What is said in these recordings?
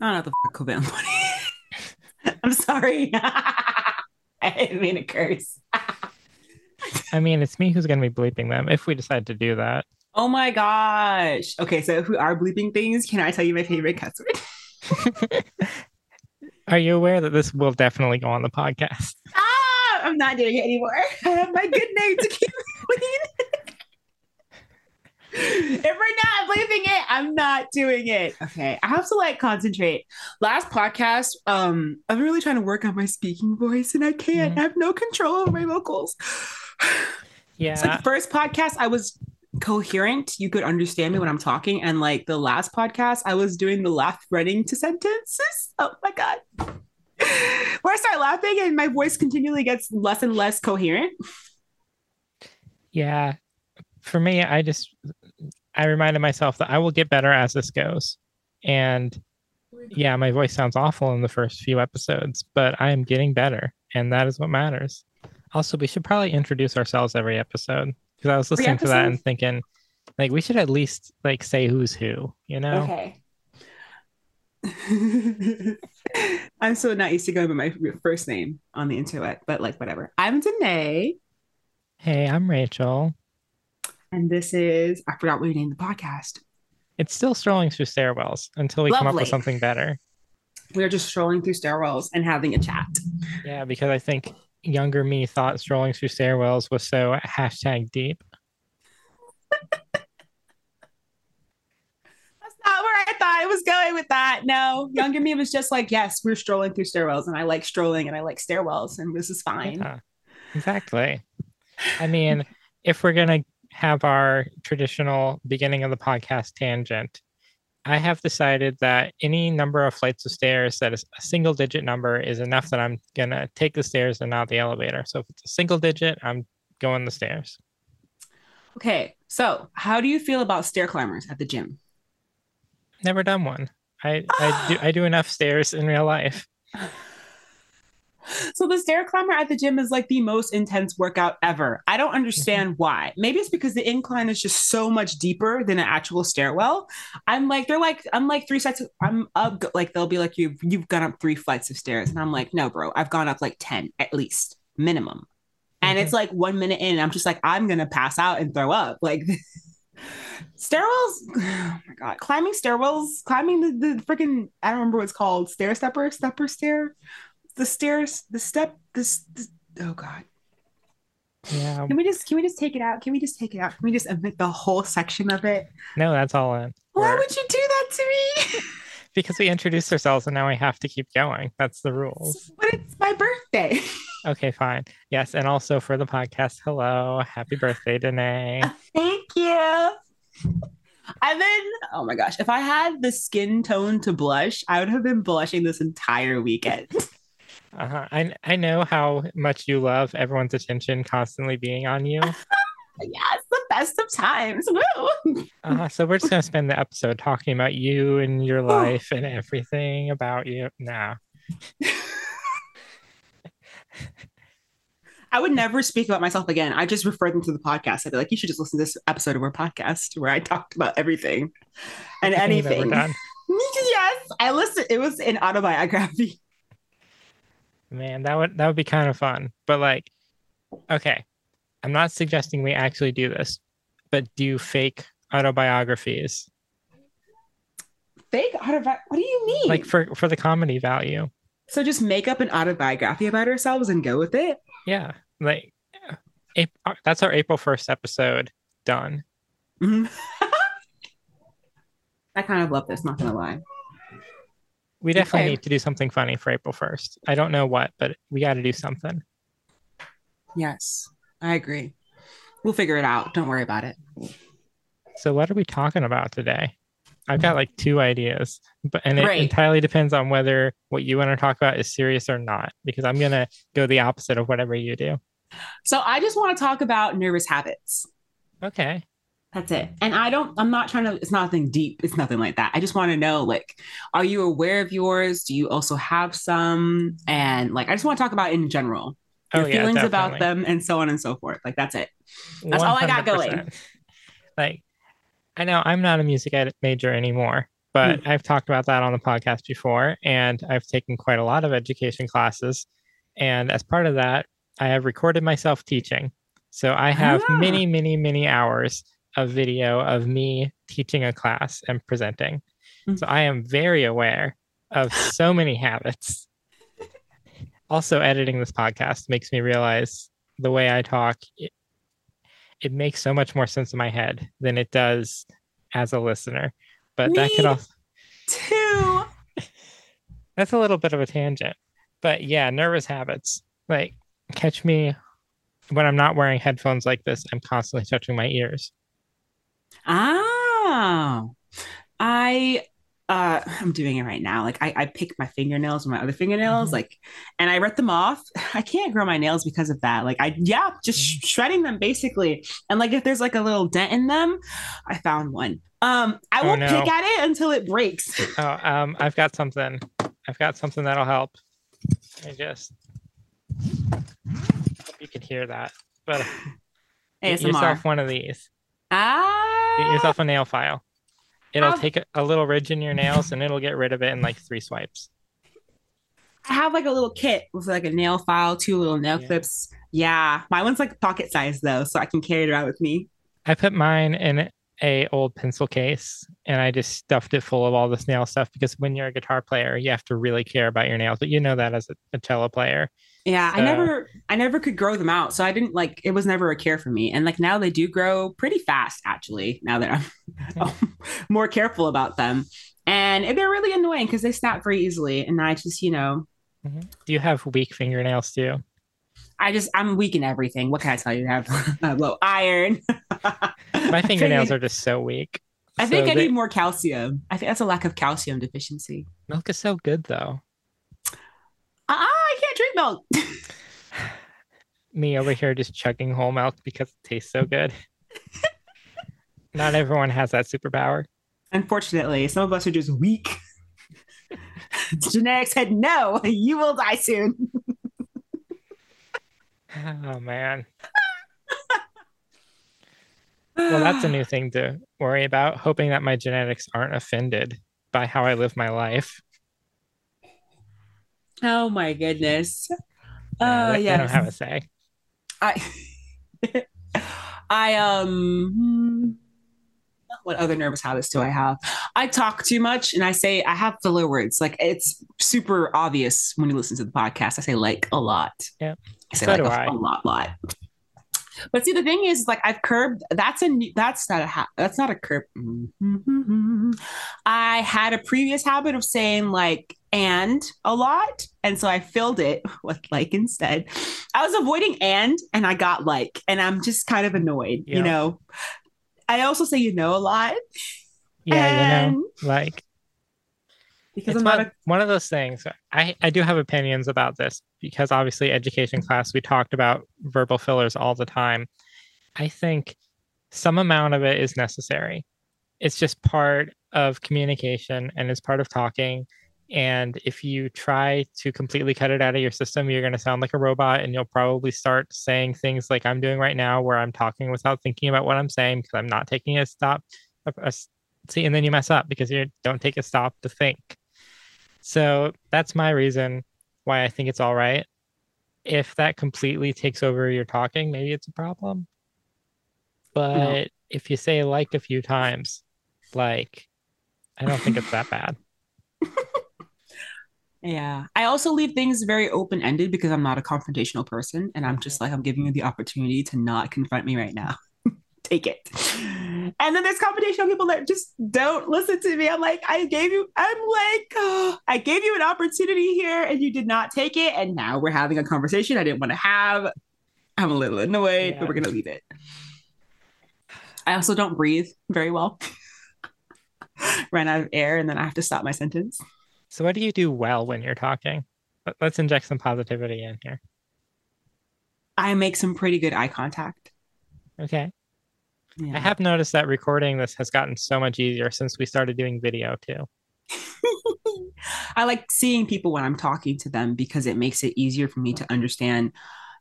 I don't know the fuck Covalent Bunny. I'm sorry. I didn't mean to curse. I mean, it's me who's going to be bleeping them if we decide to do that. Oh my gosh. Okay, so if we are bleeping things, can I tell you my favorite cuss word? Are you aware that this will definitely go on the podcast? Ah, I'm not doing it anymore. I have my good name to keep. If we're not bleeping it, I'm not doing it. Okay, I have to like concentrate. Last podcast, um, I'm really trying to work on my speaking voice, and I can't. Mhm. I have no control over my vocals. Yeah. It's like the first podcast, I was coherent. You could understand me when I'm talking. And like the last podcast, I was doing the laugh running to sentences. Oh my God. Where I start laughing and my voice continually gets less and less coherent. yeah. For me, I just I reminded myself that I will get better as this goes. And yeah, my voice sounds awful in the first few episodes, but I am getting better, and that is what matters. Also, we should probably introduce ourselves every episode because I was listening to that and thinking, like, we should at least like say who's who, you know? Okay. I'm so not used to going by my first name on the internet, but like whatever. I'm Danae, Hey, I'm Rachel. And this is I forgot what we named the podcast. It's still strolling through stairwells until we come up with something better. We're just strolling through stairwells and having a chat. Yeah, because I think younger me thought strolling through stairwells was so hashtag deep. That's not where I thought I was going with that. No, younger me was just like, yes, we're strolling through stairwells, and I like strolling and I like stairwells, and this is fine. Yeah, exactly. I mean, if we're gonna have our traditional beginning of the podcast tangent, I have decided that any number of flights of stairs that is a single digit number is enough that I'm gonna take the stairs and not the elevator. So if it's a single digit, I'm going the stairs. Okay, so how do you feel about stair climbers at the gym? Never done one. I, I do I do enough stairs in real life. So the stair climber at the gym is like the most intense workout ever. I don't understand mm-hmm. why. Maybe it's because the incline is just so much deeper than an actual stairwell. I'm like, they're like, I'm like three sets. Of, I'm up. Like they'll be like, you've you've gone up three flights of stairs, and I'm like, no, bro, I've gone up like ten at least minimum. And it's mm-hmm. like one minute in, and I'm just like, I'm gonna pass out and throw up. Like stairwells. Oh my god, climbing stairwells, climbing the the freaking I don't remember what it's called. Stair stepper, stepper stair the stairs, the step, this, this oh god. Yeah. Can we just can we just take it out? Can we just take it out? Can we just omit the whole section of it? No, that's all in. Why would you do that to me? because we introduced ourselves and now we have to keep going. That's the rules. but it's my birthday. Okay, fine. Yes, and also for the podcast, hello, happy birthday, Danae. Thank you. I've been, oh my gosh, if I had the skin tone to blush, I would have been blushing this entire weekend. Uh-huh. I I know how much you love everyone's attention constantly being on you. yeah, it's the best of times. Woo! Uh, so we're just gonna spend the episode talking about you and your life and everything about you. Nah. I would never speak about myself again. I just refer them to the podcast. I'd be like, you should just listen to this episode of our podcast where I talked about everything and Everything you've ever anything. yes, I listened. It was an autobiography. Man, that would that would be kind of fun. But like, okay, I'm not suggesting we actually do this, but do fake autobiographies Fake autobiography. What do you mean? like for for the comedy value. so just make up an autobiography about ourselves and go with it. Yeah, like Ap- uh, that's our April first episode done. Mhm. I kind of love this. Not gonna lie. We definitely Okay. need to do something funny for April first. I don't know what, but we got to do something. Yes, I agree. We'll figure it out. Don't worry about it. So what are we talking about today? I've got like two ideas, but and it Great. entirely depends on whether what you want to talk about is serious or not. Because I'm gonna go the opposite of whatever you do. So I just want to talk about nervous habits. Okay. That's it. And I don't, I'm not trying to, it's nothing deep. It's nothing like that. I just want to know, like, are you aware of yours? Do you also have some? And like, I just want to talk about in general your Oh, yeah, feelings about them and so on and so forth. Like, that's it. That's all I got going. Like, I know I'm not a music major anymore, but I've talked about that on the podcast before, and I've taken quite a lot of education classes. And as part of that, I have recorded myself teaching. So I have Ah. many, many, many hours of video of me teaching a class and presenting. Mm. So I am very aware of so many habits. Also, editing this podcast makes me realize the way I talk, it, it makes so much more sense in my head than it does as a listener. But that could also Two. that's a little bit of a tangent. But yeah, nervous habits. Like catch me when I'm not wearing headphones like this, I'm constantly touching my ears. Oh, I uh I'm doing it right now. Like I, I pick my fingernails with my other fingernails, Mhm. like and I rip them off. I can't grow my nails because of that. Like I yeah, just sh- shredding them basically. And like if there's like a little dent in them, I found one. Um I Oh, won't no. pick at it until it breaks. Oh, um, I've got something. I've got something that'll help. I just hope you can hear that. But get ASMR. yourself one of these. ah. Get yourself a nail file. It'll take a, a little ridge in your nails and it'll get rid of it in like three swipes. I have like a little kit with like a nail file, two little nail Yeah. clips. Yeah, my one's like pocket size though, so I can carry it around with me. I put mine in a old pencil case and I just stuffed it full of all this nail stuff because when you're a guitar player, you have to really care about your nails. But you know that as a, a cello player. Yeah, I So- never I never could grow them out. So I didn't like it was never a care for me. And like now they do grow pretty fast actually, now that I'm more careful about them. And they're really annoying because they snap very easily. And I just, you know, mm-hmm. Do you have weak fingernails too? I just I'm weak in everything. What can I tell you? I have, low iron. My fingernails are just so weak. I think So I need more calcium. I think that's a lack of calcium deficiency. milk is so good though. I can't drink milk. Me over here just chugging whole milk because it tastes so good. Not everyone has that superpower. Unfortunately, some of us are just weak. Genetics said, no, you will die soon. Oh man. Well, that's a new thing to worry about. Hoping that my genetics aren't offended by how I live my life. Oh my goodness. Yeah, Uh, they yes. don't have a say. I, I um, hmm, what other nervous habits do I have? I talk too much, and I say I have filler words. Like it's super obvious when you listen to the podcast. I say like a lot. Yeah. I say So like a, I. a lot, lot. But see, the thing is, like I've curbed. That's a new- that's not a ha- that's not a curb. I had a previous habit of saying like and a lot, and so I filled it with like instead. I was avoiding and, and I got like, and I'm just kind of annoyed, Yeah. you know. I also say you know a lot Yeah, you and know, like because it's I'm not one, a one of those things. I, I do have opinions about this because obviously education class we talked about verbal fillers all the time. I think some amount of it is necessary. It's just part of communication and it's part of talking. And if you try to completely cut it out of your system, you're going to sound like a robot and you'll probably start saying things like I'm doing right now, where I'm talking without thinking about what I'm saying because I'm not taking a stop. a- a See, and then you mess up because you don't take a stop to think. So that's my reason why I think it's all right. If that completely takes over your talking, maybe it's a problem. But if you say like a few times, like, I don't think it's that bad. yeah. I also leave things very open ended because I'm not a confrontational person, and I'm just mm-hmm. like I'm giving you the opportunity to not confront me right now. Take it. And then there's confrontational people that just don't listen to me. I'm like, I gave you, I'm like, oh, I gave you an opportunity here and you did not take it. And now we're having a conversation I didn't want to have. I'm a little annoyed, Yeah. but we're going to leave it. I also don't breathe very well. Run out of air and then I have to stop my sentence. So, what do you do well when you're talking? Let- Let's inject some positivity in here. I make some pretty good eye contact. Okay. Yeah. I have noticed that recording this has gotten so much easier since we started doing video too. I like seeing people when I'm talking to them because it makes it easier for me to understand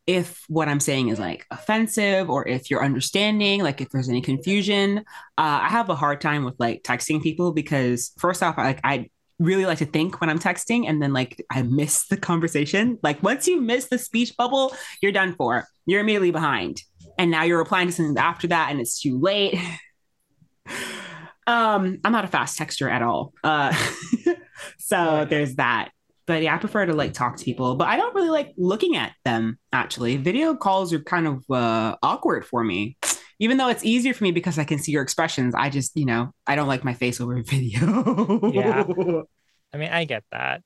if what I'm saying is like offensive or if you're understanding, like if there's any confusion. Uh, I have a hard time with like texting people because first off, like I really like to think when I'm texting and then like I miss the conversation. Like once you miss the speech bubble, you're done for. You're immediately behind. And now you're replying to something after that and it's too late. um, I'm not a fast texter at all. Uh, so there's that. But yeah, I prefer to like talk to people, but I don't really like looking at them actually. Video calls are kind of uh, awkward for me. Even though it's easier for me because I can see your expressions, I just, you know, I don't like my face over video. Yeah. I mean, I get that.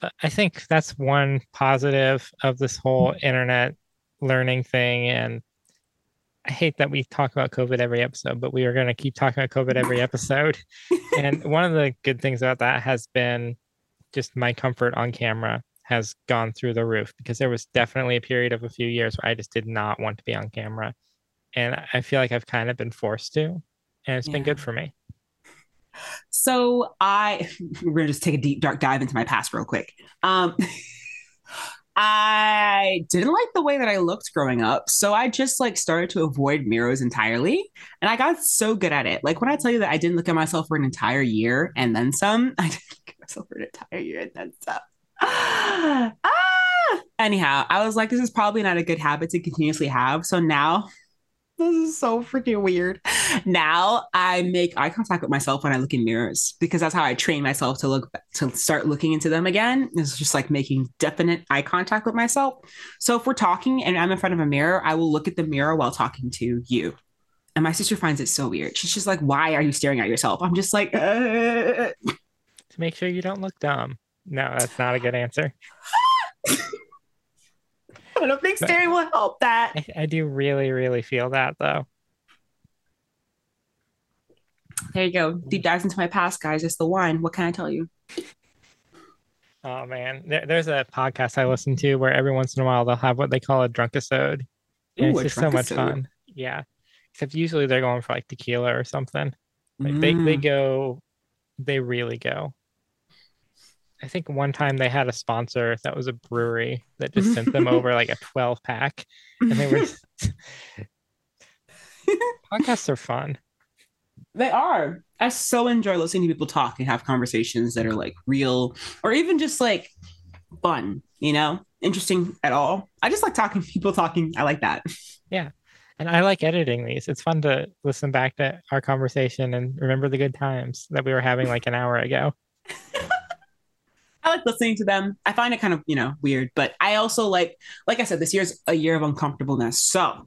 But I think that's one positive of this whole internet learning thing. And I hate that we talk about COVID every episode, but we are going to keep talking about COVID every episode. and one of the good things about that has been just my comfort on camera has gone through the roof because there was definitely a period of a few years where I just did not want to be on camera. And I feel like I've kind of been forced to, and it's yeah. been good for me. So I we're gonna just take a deep dark dive into my past real quick. Um I didn't like the way that I looked growing up. So I just like started to avoid mirrors entirely. And I got so good at it. Like when I tell you that I didn't look at myself for an entire year and then some, I didn't look at myself for an entire year and then some. ah! Anyhow, I was like, this is probably not a good habit to continuously have. So now this is so freaking weird. Now I make eye contact with myself when I look in mirrors because that's how I train myself to look to start looking into them again. It's just like making definite eye contact with myself. So if we're talking and I'm in front of a mirror, I will look at the mirror while talking to you. And my sister finds it so weird. She's just like, "Why are you staring at yourself?" I'm just like, uh... to make sure you don't look dumb. No, that's not a good answer. I don't think staring will help that. I, I do really, really feel that though. There you go. Deep dives into my past, guys. It's the wine. What can I tell you? Oh man, there, there's a podcast I listen to where every once in a while they'll have what they call a drunkisode. And Ooh, it's just so much fun. Yeah. Except usually they're going for like tequila or something. Like mm. they, they mm. go, they really go. I think one time they had a sponsor that was a brewery that just sent them over like a 12 pack. And they were podcasts are fun. They are. I so enjoy listening to people talk and have conversations that are like real or even just like fun, you know, interesting at all. I just like talking, people talking. I like that. Yeah. And I like editing these. It's fun to listen back to our conversation and remember the good times that we were having like an hour ago. I like listening to them. I find it kind of, you know, weird, but I also like, like I said, this year's a year of uncomfortableness. So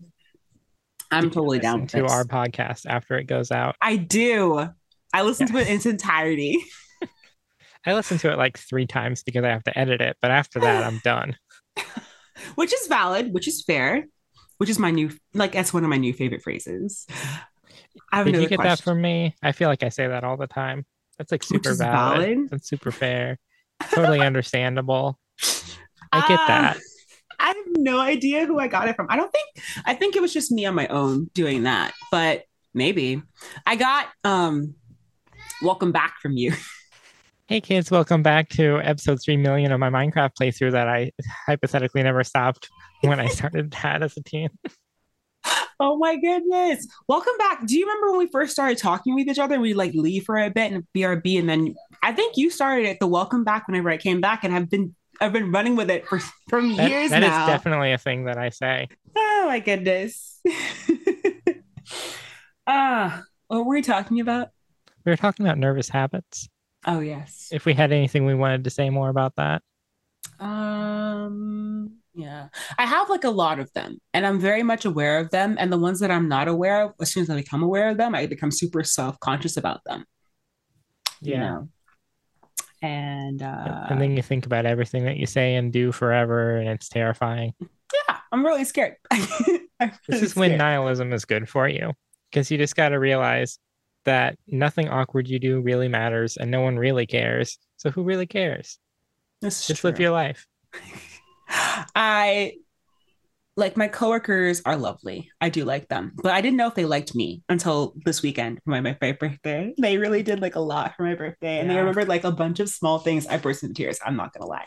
I'm totally down to this. our podcast after it goes out. I do. I listen yes. to it in its entirety. I listen to it like three times because I have to edit it, but after that, I'm done. which is valid, which is fair, which is my new, like, that's one of my new favorite phrases. I have Did you get question. that from me? I feel like I say that all the time. That's like super valid. valid. That's super fair totally understandable. I get uh, that. I have no idea who I got it from. I don't think I think it was just me on my own doing that, but maybe. I got um welcome back from you. Hey kids, welcome back to episode 3 million of my Minecraft playthrough that I hypothetically never stopped when I started that as a teen. oh my goodness. Welcome back. Do you remember when we first started talking with each other? We like leave for a bit and BRB and then I think you started at the welcome back whenever I came back, and I've been I've been running with it for from that, years that now. That is definitely a thing that I say. Oh my goodness. Ah, what were we talking about? We were talking about nervous habits. Oh yes. If we had anything we wanted to say more about that. Um yeah. I have like a lot of them and I'm very much aware of them. And the ones that I'm not aware of, as soon as I become aware of them, I become super self-conscious about them. Yeah. You know? And uh, and then you think about everything that you say and do forever, and it's terrifying. Yeah, I'm really scared. I'm really this is scared. when nihilism is good for you because you just got to realize that nothing awkward you do really matters, and no one really cares. So who really cares? This just true. live your life. I like my coworkers are lovely. I do like them, but I didn't know if they liked me until this weekend for my, my birthday. They really did like a lot for my birthday, and they Yeah. remembered like a bunch of small things. I burst into tears. I'm not gonna lie.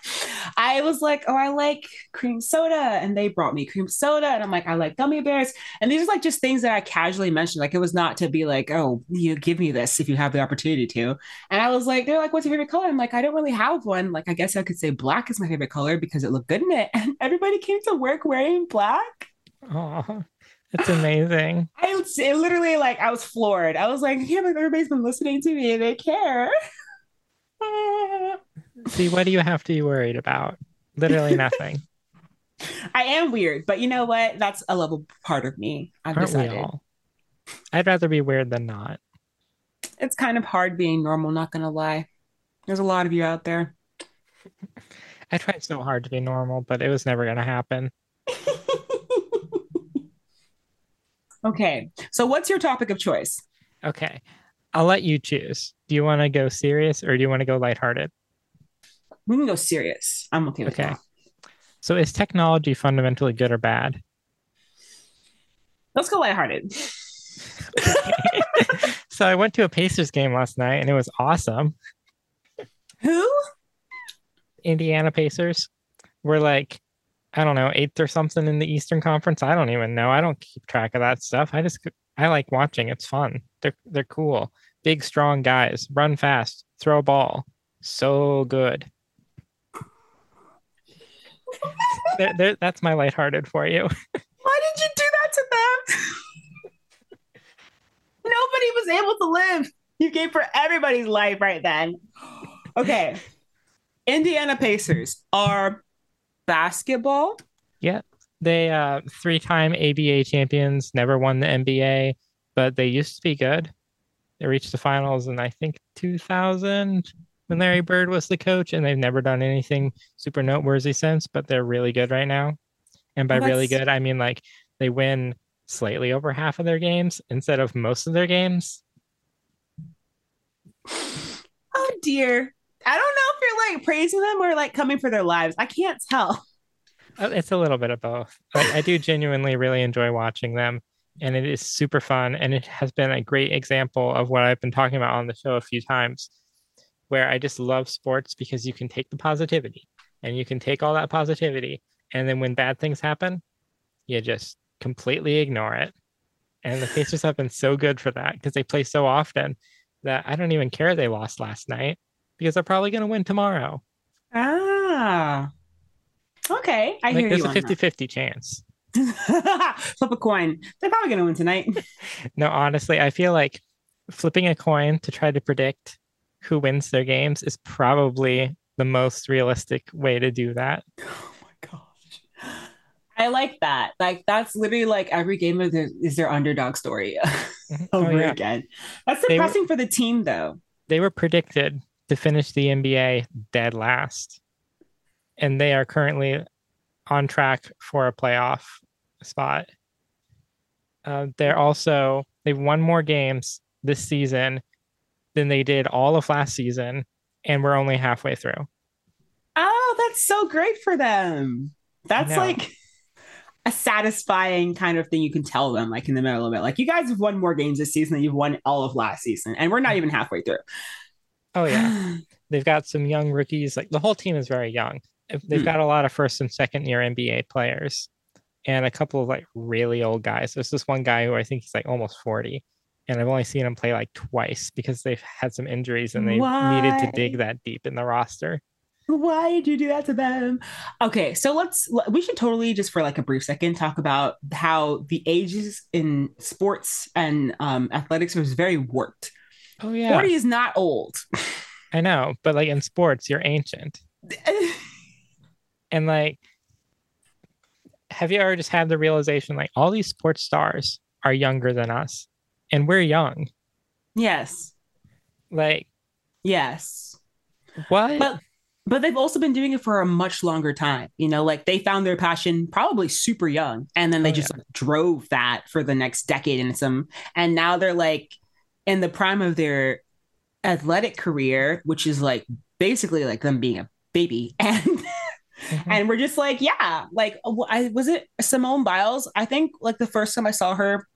I was like, oh, I like cream soda, and they brought me cream soda, and I'm like, I like gummy bears, and these are like just things that I casually mentioned. Like it was not to be like, oh, you give me this if you have the opportunity to. And I was like, they're like, what's your favorite color? I'm like, I don't really have one. Like I guess I could say black is my favorite color because it looked good in it. And everybody came to work wearing black. Oh, it's amazing. I it literally like I was floored. I was like, yeah, but everybody's been listening to me and they care. See, what do you have to be worried about? Literally nothing. I am weird, but you know what? That's a level part of me. I've Aren't we all? I'd rather be weird than not. It's kind of hard being normal, not gonna lie. There's a lot of you out there. I tried so hard to be normal, but it was never going to happen. okay, so what's your topic of choice? Okay. I'll let you choose. Do you want to go serious or do you want to go lighthearted? We can go serious. I'm okay with Okay. that. So, is technology fundamentally good or bad? Let's go lighthearted. so, I went to a Pacers game last night and it was awesome. Who? Indiana Pacers were like, I don't know, eighth or something in the Eastern Conference. I don't even know. I don't keep track of that stuff. I just I like watching. It's fun. They're they're cool. Big, strong guys. Run fast. Throw a ball. So good. They're- they're- that's my lighthearted for you. Why did you do that to them? Nobody was able to live. You gave for everybody's life right then. Okay. Indiana Pacers are basketball. Yeah. They uh three-time ABA champions, never won the NBA, but they used to be good. They reached the finals in I think 2000 when Larry Bird was the coach, and they've never done anything super noteworthy since. But they're really good right now, and by Well, really good, I mean like they win slightly over half of their games instead of most of their games. Oh dear. I don't know if you're like praising them or like coming for their lives. I can't tell. Uh, It's a little bit of both. I, I do genuinely really enjoy watching them, and it is super fun. And it has been a great example of what I've been talking about on the show a few times, where I just love sports because you can take the positivity and you can take all that positivity, and then when bad things happen, you just completely ignore it. And the Pacers have been so good for that because they play so often that I don't even care they lost last night because they're probably going to win tomorrow. Ah. Okay. I like hear there's you a on 50 50 chance. Flip a coin. They're probably gonna win tonight. No, honestly, I feel like flipping a coin to try to predict who wins their games is probably the most realistic way to do that. Oh my gosh. I like that. Like that's literally like every game of the, is their underdog story Oh, over yeah. again. That's They were- depressing for the team though. They were predicted to finish the NBA dead last, and they are currently on track for a playoff spot. Uh, they're also they've won more games this season than they did all of last season, and we're only halfway through. Oh, that's so great for them. That's like a satisfying kind of thing you can tell them, like in the middle of it. Like, you guys have won more games this season than you've won all of last season, and we're not even halfway through. Oh yeah. they've got some young rookies. Like the whole team is very young. They've Hmm. got a lot of first and second year NBA players, and a couple of like really old guys. There's this one guy who I think he's like almost forty, and I've only seen him play like twice because they've had some injuries and they needed to dig that deep in the roster. Why did you do that to them? Okay, so let's we should totally just for like a brief second talk about how the ages in sports and um, athletics was very warped. Oh yeah, 40 is not old. I know, but like in sports, you're ancient, and like, have you ever just had the realization like all these sports stars are younger than us, and we're young? yes. Like Yes. what? But but they've also been doing it for a much longer time. You know, like they found their passion probably super young and then they Oh, just like, drove that for the next decade and some and now they're like in the prime of their athletic career, which is like basically like them being a baby and Mm-hmm. And we're just like, yeah, like, I was it Simone Biles? I think like the first time I saw her,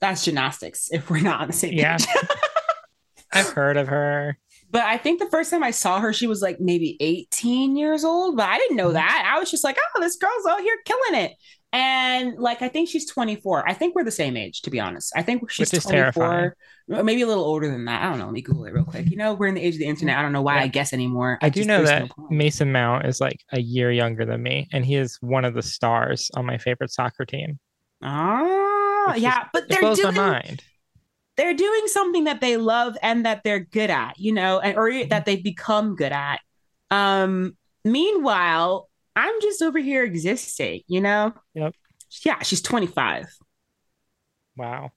that's gymnastics. If we're not on the same page. Yeah. I've heard of her. But I think the first time I saw her, she was like maybe 18 years old. But I didn't know mm-hmm. that. I was just like, oh, this girl's out here killing it. And like, I think she's 24. I think we're the same age, to be honest. I think she's 24, terrifying. maybe a little older than that. I don't know. Let me Google it real quick. You know, we're in the age of the internet. I don't know why yeah. I guess anymore. I, I do know that no Mason Mount is like a year younger than me, and he is one of the stars on my favorite soccer team. Yeah. but they're doing, my mind they're doing something that they love and that they're good at, you know, and or mm-hmm. that they've become good at. Um, meanwhile, I'm just over here existing, you know? Yep. Yeah, she's 25. Wow.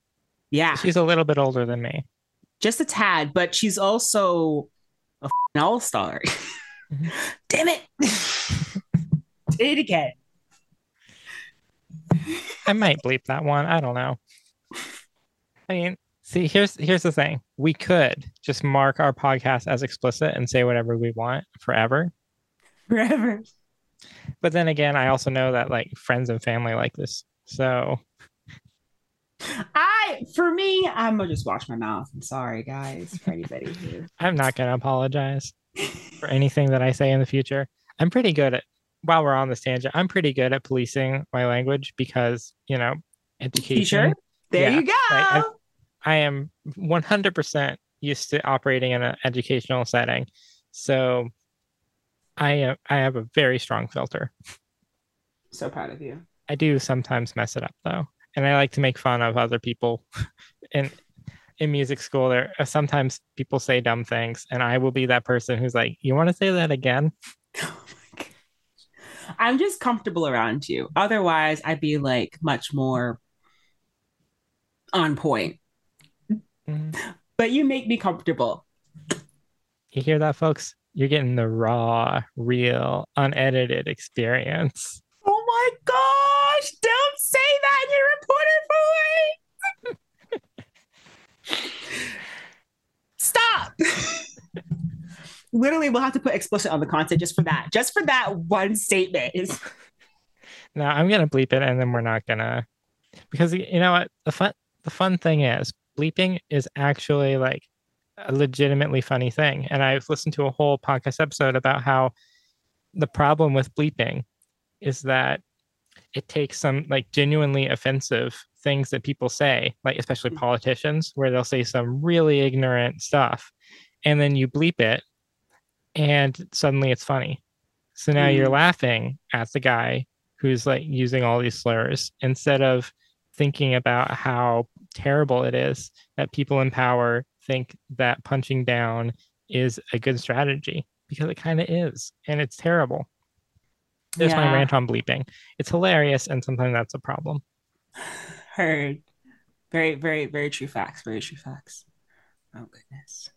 Yeah. She's a little bit older than me. Just a tad, but she's also a all star. Mm-hmm. Damn it. Did it again. I might bleep that one. I don't know. I mean, See, here's here's the thing. We could just mark our podcast as explicit and say whatever we want forever. Forever. But then again, I also know that like friends and family like this. So I for me, I'm gonna just wash my mouth. I'm sorry, guys, for anybody who I'm not gonna apologize for anything that I say in the future. I'm pretty good at while we're on this tangent, I'm pretty good at policing my language because, you know, education. Sure? There yeah, you go. I am 100% used to operating in an educational setting. So I uh, I have a very strong filter. So proud of you. I do sometimes mess it up though. And I like to make fun of other people in in music school there sometimes people say dumb things and I will be that person who's like, "You want to say that again?" I'm just comfortable around you. Otherwise, I'd be like much more on point. Mm-hmm. But you make me comfortable. You hear that, folks? You're getting the raw, real, unedited experience. Oh my gosh! Don't say that in your reported voice. Stop. Literally, we'll have to put explicit on the content just for that. Just for that one statement. Is no, I'm gonna bleep it, and then we're not gonna because you know what the fun the fun thing is bleeping is actually like a legitimately funny thing. And I've listened to a whole podcast episode about how the problem with bleeping is that it takes some like genuinely offensive things that people say, like especially mm. politicians, where they'll say some really ignorant stuff, and then you bleep it, and suddenly it's funny. So now mm. you're laughing at the guy who's like using all these slurs instead of thinking about how terrible it is that people in power think that punching down is a good strategy because it kind of is and it's terrible. There's yeah. my rant on bleeping. It's hilarious and sometimes that's a problem. Heard. Very, very, very true facts. Very true facts. Oh goodness.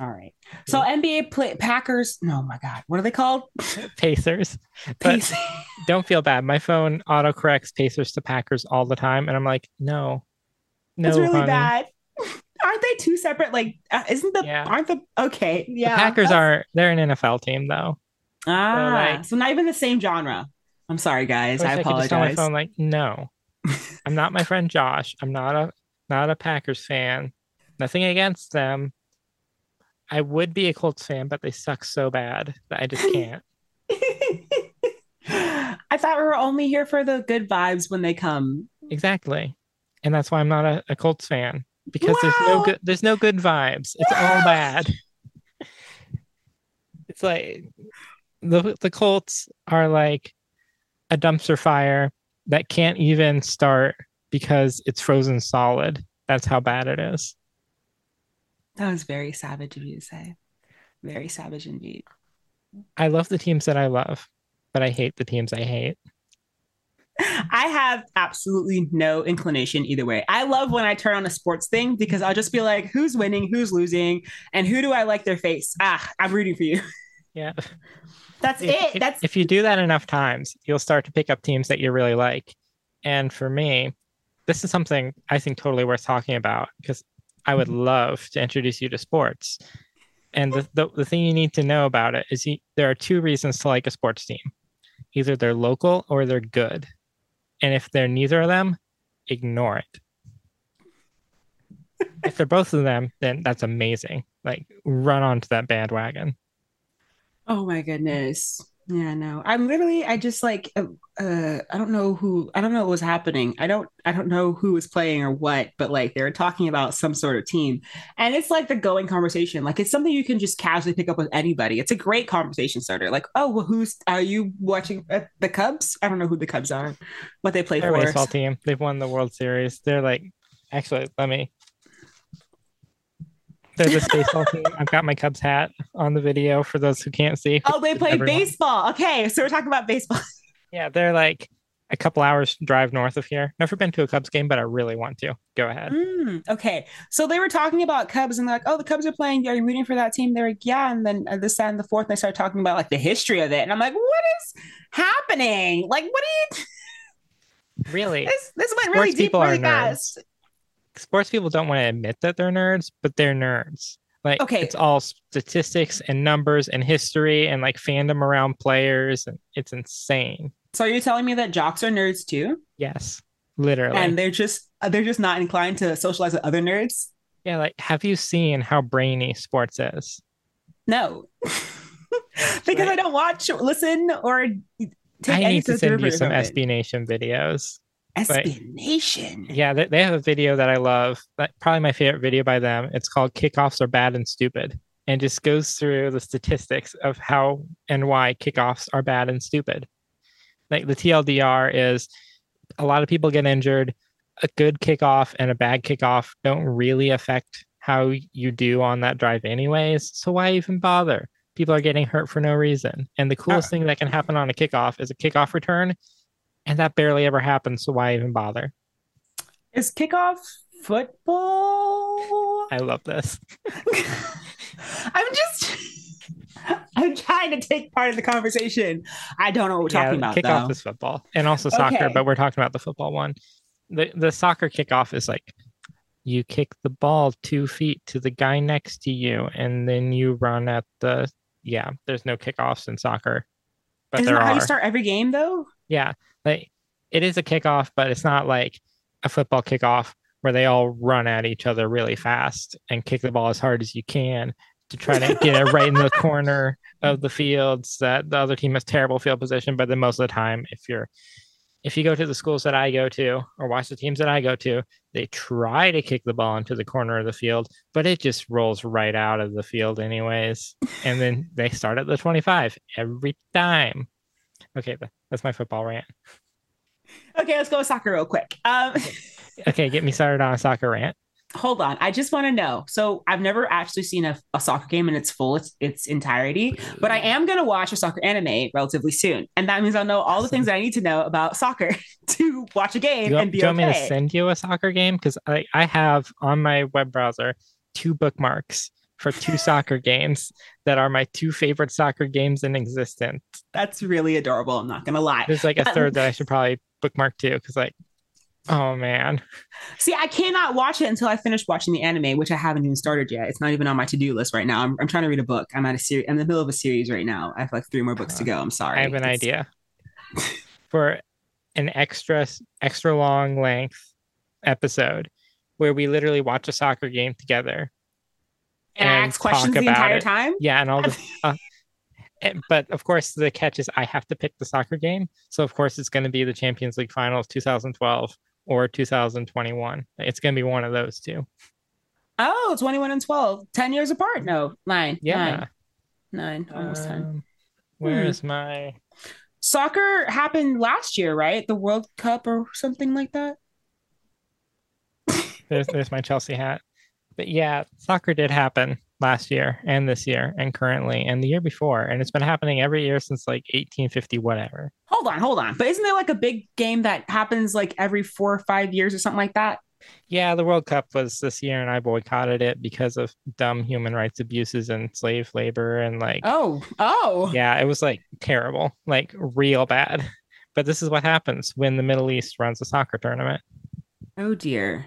All right. So NBA play, Packers. No, oh my God. What are they called? Pacers. Pacers. don't feel bad. My phone autocorrects Pacers to Packers all the time, and I'm like, no, no, That's really honey. bad. Aren't they two separate? Like, uh, isn't the yeah. aren't the okay? Yeah, the Packers are they're an NFL team though. Ah, so, like, so not even the same genre. I'm sorry, guys. I, I apologize. I my phone like, no, I'm not my friend Josh. I'm not a not a Packers fan. Nothing against them. I would be a Colts fan, but they suck so bad that I just can't. I thought we were only here for the good vibes when they come. Exactly and that's why I'm not a, a Colts fan because wow. there's no good there's no good vibes. It's all bad. it's like the the Colts are like a dumpster fire that can't even start because it's frozen solid. That's how bad it is. That was very savage of you to say. Very savage indeed. I love the teams that I love, but I hate the teams I hate. I have absolutely no inclination either way. I love when I turn on a sports thing because I'll just be like, who's winning, who's losing, and who do I like their face? Ah, I'm rooting for you. Yeah. That's if, it. That's if you do that enough times, you'll start to pick up teams that you really like. And for me, this is something I think totally worth talking about because I would love to introduce you to sports. And the, the, the thing you need to know about it is there are two reasons to like a sports team either they're local or they're good. And if they're neither of them, ignore it. if they're both of them, then that's amazing. Like run onto that bandwagon. Oh my goodness. Yeah, no. I'm literally I just like uh, uh I don't know who I don't know what was happening. I don't I don't know who was playing or what, but like they were talking about some sort of team. And it's like the going conversation. Like it's something you can just casually pick up with anybody. It's a great conversation starter. Like, "Oh, well, who's are you watching uh, the Cubs?" I don't know who the Cubs are. What they play for. baseball team. They've won the World Series. They're like actually, let me they're this baseball team. I've got my Cubs hat on the video for those who can't see. Oh, they play Everyone. baseball. Okay, so we're talking about baseball. Yeah, they're like a couple hours drive north of here. Never been to a Cubs game, but I really want to. Go ahead. Mm, okay, so they were talking about Cubs and they're like, "Oh, the Cubs are playing. Are you rooting for that team?" They're like, "Yeah." And then uh, this, that, and the fourth, and they start talking about like the history of it, and I'm like, "What is happening? Like, what are you?" Really, this this went Sports really deep really fast. Sports people don't want to admit that they're nerds, but they're nerds. Like Okay. it's all statistics and numbers and history and like fandom around players and it's insane. So are you telling me that jocks are nerds too, Yes. Literally. and they're just uh, they're just not inclined to socialize with other nerds? yeah, like have you seen how brainy sports is? No, because Right. I don't watch, listen, or take I any need to send you some. SB Nation videos. SB Nation. Yeah, they, they have a video that I love. That probably my favorite video by them. It's called "Kickoffs Are Bad and Stupid," and just goes through the statistics of how and why kickoffs are bad and stupid. Like the TLDR is, a lot of people get injured. A good kickoff and a bad kickoff don't really affect how you do on that drive, anyways. So why even bother? People are getting hurt for no reason. And the coolest oh. thing that can happen on a kickoff is a kickoff return, and that barely ever happens. So why even bother? Is kickoff football? I love this. I'm just I'm trying to take part in the conversation. I don't know what we're talking about kickoff though. is football and also soccer, Okay. but we're talking about the football one. The the soccer kickoff is like you kick the ball two feet to the guy next to you, and then you run at the yeah. There's no kickoffs in soccer, but Isn't there that how are. you start every game though? Yeah, like it is a kickoff, but it's not like a football kickoff where they all run at each other really fast and kick the ball as hard as you can to try to get it right in the corner of the fields that the other team has terrible field position. But then most of the time, if you're if you go to the schools that I go to or watch the teams that I go to, they try to kick the ball into the corner of the field, but it just rolls right out of the field anyways. And then they start at the 25 every time. Okay, that's my football rant. Okay, let's go with soccer real quick. Um Okay, get me started on a soccer rant. hold on. I just want to know. So I've never actually seen a, a soccer game in its full its, its entirety, but I am gonna watch a soccer anime relatively soon. And that means I'll know all the things that I need to know about soccer to watch a game you, and be do you want me to send you a soccer game? Because I, I have on my web browser two bookmarks for two soccer games that are my two favorite soccer games in existence. That's really adorable. I'm not gonna lie. There's like a third that I should probably bookmark too, because like, oh man, See, I cannot watch it until I finish watching the anime, which I haven't even started yet. It's not even on my to-do list right now. I'm, I'm trying to read a book. I'm at a series. I'm in the middle of a series right now. I have like three more books to uh-huh. go. I'm sorry. I have an It's- idea for an extra extra long length episode where we literally watch a soccer game together. And, I and ask questions the entire it. time. Yeah, and all the. Uh, but of course, the catch is I have to pick the soccer game. So of course, it's going to be the Champions League Finals 2012 or 2021. It's going to be one of those two. Oh, 21 and 12. 10 years apart. No, nine. Yeah. Nine. Nine. Almost 10. Um, Where's my? Soccer happened last year, right? The World Cup or something like that. There's there's my Chelsea hat. But yeah, soccer did happen last year and this year and currently and the year before, and it's been happening every year since like 1850 whatever. Hold on, hold on. But isn't there like a big game that happens like every four or five years or something like that? Yeah, the World Cup was this year, and I boycotted it because of dumb human rights abuses and slave labor and like Oh, oh. yeah, it was like terrible, like real bad. But this is what happens when the Middle East runs a soccer tournament. Oh dear.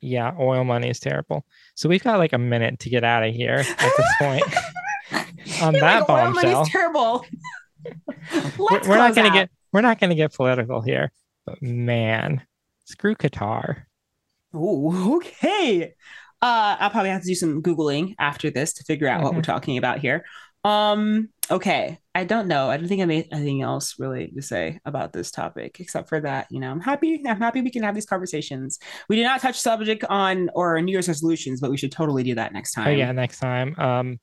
Yeah, oil money is terrible. So we've got like a minute to get out of here at this point. On You're that like, oil bombshell, money's terrible. we're, we're not gonna out. get we're not gonna get political here. But man, screw Qatar. Ooh, okay. Uh, I'll probably have to do some googling after this to figure out what Mhm. we're talking about here. Um, okay. I don't know. I don't think I made anything else really to say about this topic except for that. You know, I'm happy. I'm happy we can have these conversations. We did not touch subject on or New Year's resolutions, but we should totally do that next time. Oh yeah, next time. Um,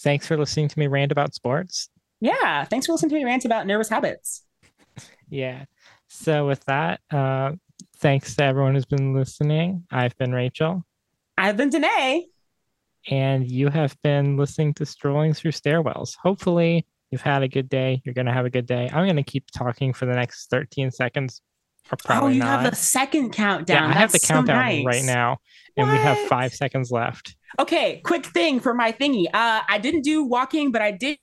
thanks for listening to me rant about sports. Yeah. Thanks for listening to me rant about nervous habits. Yeah. So with that, uh, thanks to everyone who's been listening. I've been Rachel, I've been Danae. And you have been listening to Strolling Through Stairwells. Hopefully, you've had a good day. You're gonna have a good day. I'm gonna keep talking for the next 13 seconds. Or Oh, you not. have the second countdown. yeah, countdown. I have the That's so countdown nice. right now, and we have five seconds left. Okay, quick thing for my thingy. Uh, I didn't do walking, but I did